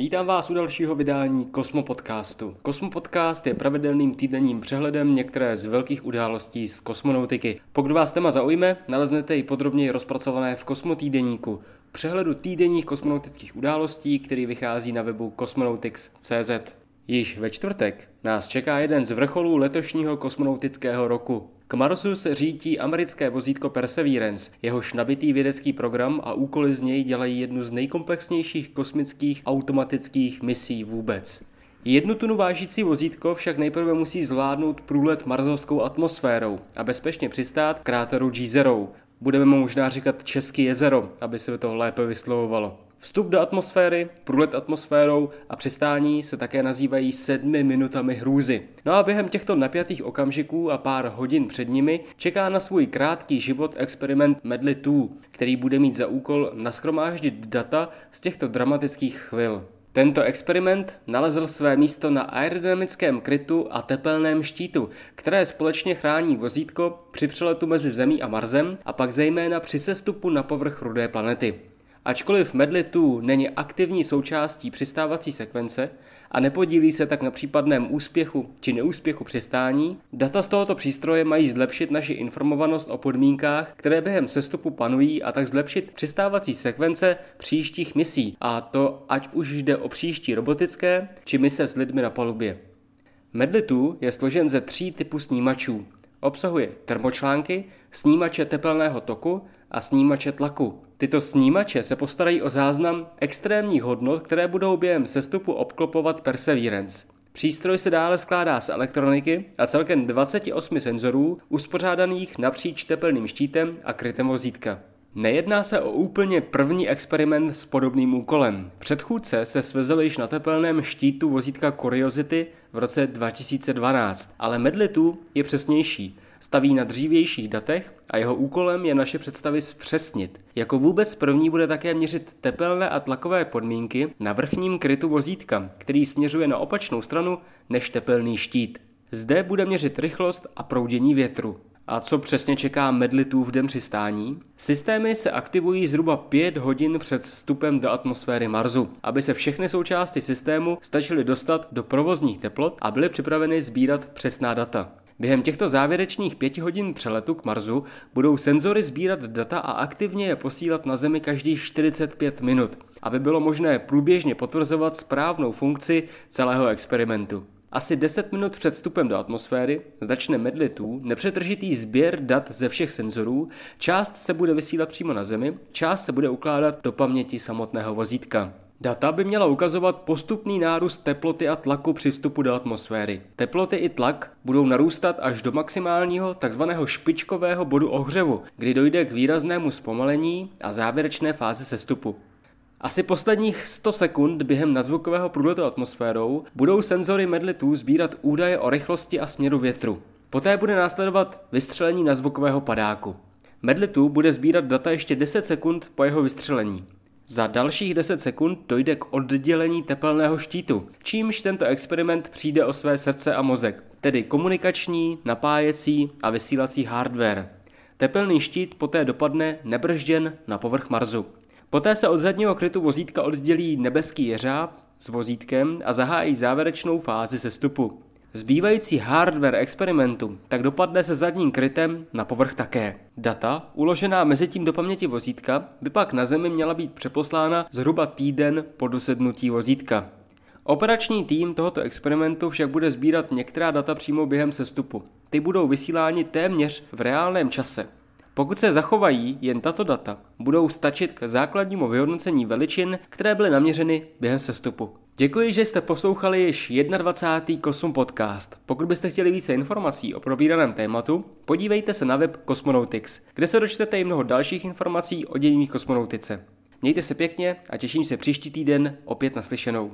Vítám vás u dalšího vydání Kosmo Podcastu. Kosmo Podcast je pravidelným týdenním přehledem některé z velkých událostí z kosmonautiky. Pokud vás téma zaujme, naleznete ji podrobněji rozpracované v Kosmo týdeníku, přehledu týdenních kosmonautických událostí, který vychází na webu cosmonautics.cz. Již ve čtvrtek nás čeká jeden z vrcholů letošního kosmonautického roku. K Marsu se řítí americké vozítko Perseverance, jehož nabitý vědecký program a úkoly z něj dělají jednu z nejkomplexnějších kosmických automatických misí vůbec. Jednu tunu vážící vozítko však nejprve musí zvládnout průlet marzovskou atmosférou a bezpečně přistát v kráteru G0. Budeme mu možná říkat Český jezero, aby se to lépe vyslovovalo. Vstup do atmosféry, průlet atmosférou a přistání se také nazývají sedmi minutami hrůzy. No a během těchto napjatých okamžiků a pár hodin před nimi čeká na svůj krátký život experiment Medley 2, který bude mít za úkol naschromáždit data z těchto dramatických chvil. Tento experiment nalezl své místo na aerodynamickém krytu a tepelném štítu, které společně chrání vozítko při přeletu mezi Zemí a Marsem a pak zejména při sestupu na povrch rudé planety. Ačkoliv Medley 2 není aktivní součástí přistávací sekvence a nepodílí se tak na případném úspěchu či neúspěchu přistání, data z tohoto přístroje mají zlepšit naši informovanost o podmínkách, které během sestupu panují a tak zlepšit přistávací sekvence příštích misí, a to ať už jde o příští robotické či mise s lidmi na palubě. Medley 2 je složen ze tří typů snímačů. Obsahuje termočlánky, snímače tepelného toku a snímače tlaku. Tyto snímače se postarají o záznam extrémních hodnot, které budou během sestupu obklopovat Perseverance. Přístroj se dále skládá z elektroniky a celkem 28 senzorů uspořádaných napříč tepelným štítem a krytem vozítka. Nejedná se o úplně první experiment s podobným úkolem. Předchůdce se svezl již na tepelném štítu vozítka Curiosity v roce 2012, ale Medley 2 je přesnější staví na dřívějších datech a jeho úkolem je naše představy zpřesnit. Jako vůbec první bude také měřit tepelné a tlakové podmínky na vrchním krytu vozítka, který směřuje na opačnou stranu než tepelný štít. Zde bude měřit rychlost a proudění větru. A co přesně čeká medlitů v den přistání? Systémy se aktivují zhruba 5 hodin před vstupem do atmosféry Marsu, aby se všechny součásti systému stačily dostat do provozních teplot a byly připraveny sbírat přesná data. Během těchto závěrečných pěti hodin přeletu k Marsu budou senzory sbírat data a aktivně je posílat na Zemi každých 45 minut, aby bylo možné průběžně potvrzovat správnou funkci celého experimentu. Asi 10 minut před vstupem do atmosféry začne medlitu nepřetržitý sběr dat ze všech senzorů, část se bude vysílat přímo na Zemi, část se bude ukládat do paměti samotného vozítka. Data by měla ukazovat postupný nárůst teploty a tlaku při vstupu do atmosféry. Teploty i tlak budou narůstat až do maximálního takzvaného špičkového bodu ohřevu, kdy dojde k výraznému zpomalení a závěrečné fázi sestupu. Asi posledních 100 sekund během nadzvukového průletu atmosférou budou senzory Medley 2 sbírat údaje o rychlosti a směru větru. Poté bude následovat vystřelení nadzvukového padáku. Medley 2 bude sbírat data ještě 10 sekund po jeho vystřelení. Za dalších 10 sekund dojde k oddělení tepelného štítu, čímž tento experiment přijde o své srdce a mozek, tedy komunikační, napájecí a vysílací hardware. Tepelný štít poté dopadne nebržděn na povrch Marsu. Poté se od zadního krytu vozítka oddělí nebeský jeřáb s vozítkem a zahájí závěrečnou fázi sestupu. Zbývající hardware experimentu tak dopadne se zadním krytem na povrch také. Data, uložená mezi tím do paměti vozítka, by pak na Zemi měla být přeposlána zhruba týden po dosednutí vozítka. Operační tým tohoto experimentu však bude sbírat některá data přímo během sestupu. Ty budou vysíláni téměř v reálném čase. Pokud se zachovají jen tato data, budou stačit k základnímu vyhodnocení veličin, které byly naměřeny během sestupu. Děkuji, že jste poslouchali již 21. Kosmon Podcast. Pokud byste chtěli více informací o probíraném tématu, podívejte se na web Cosmonautics, kde se dočtete i mnoho dalších informací o dění kosmonautice. Mějte se pěkně a těším se příští týden opět naslyšenou.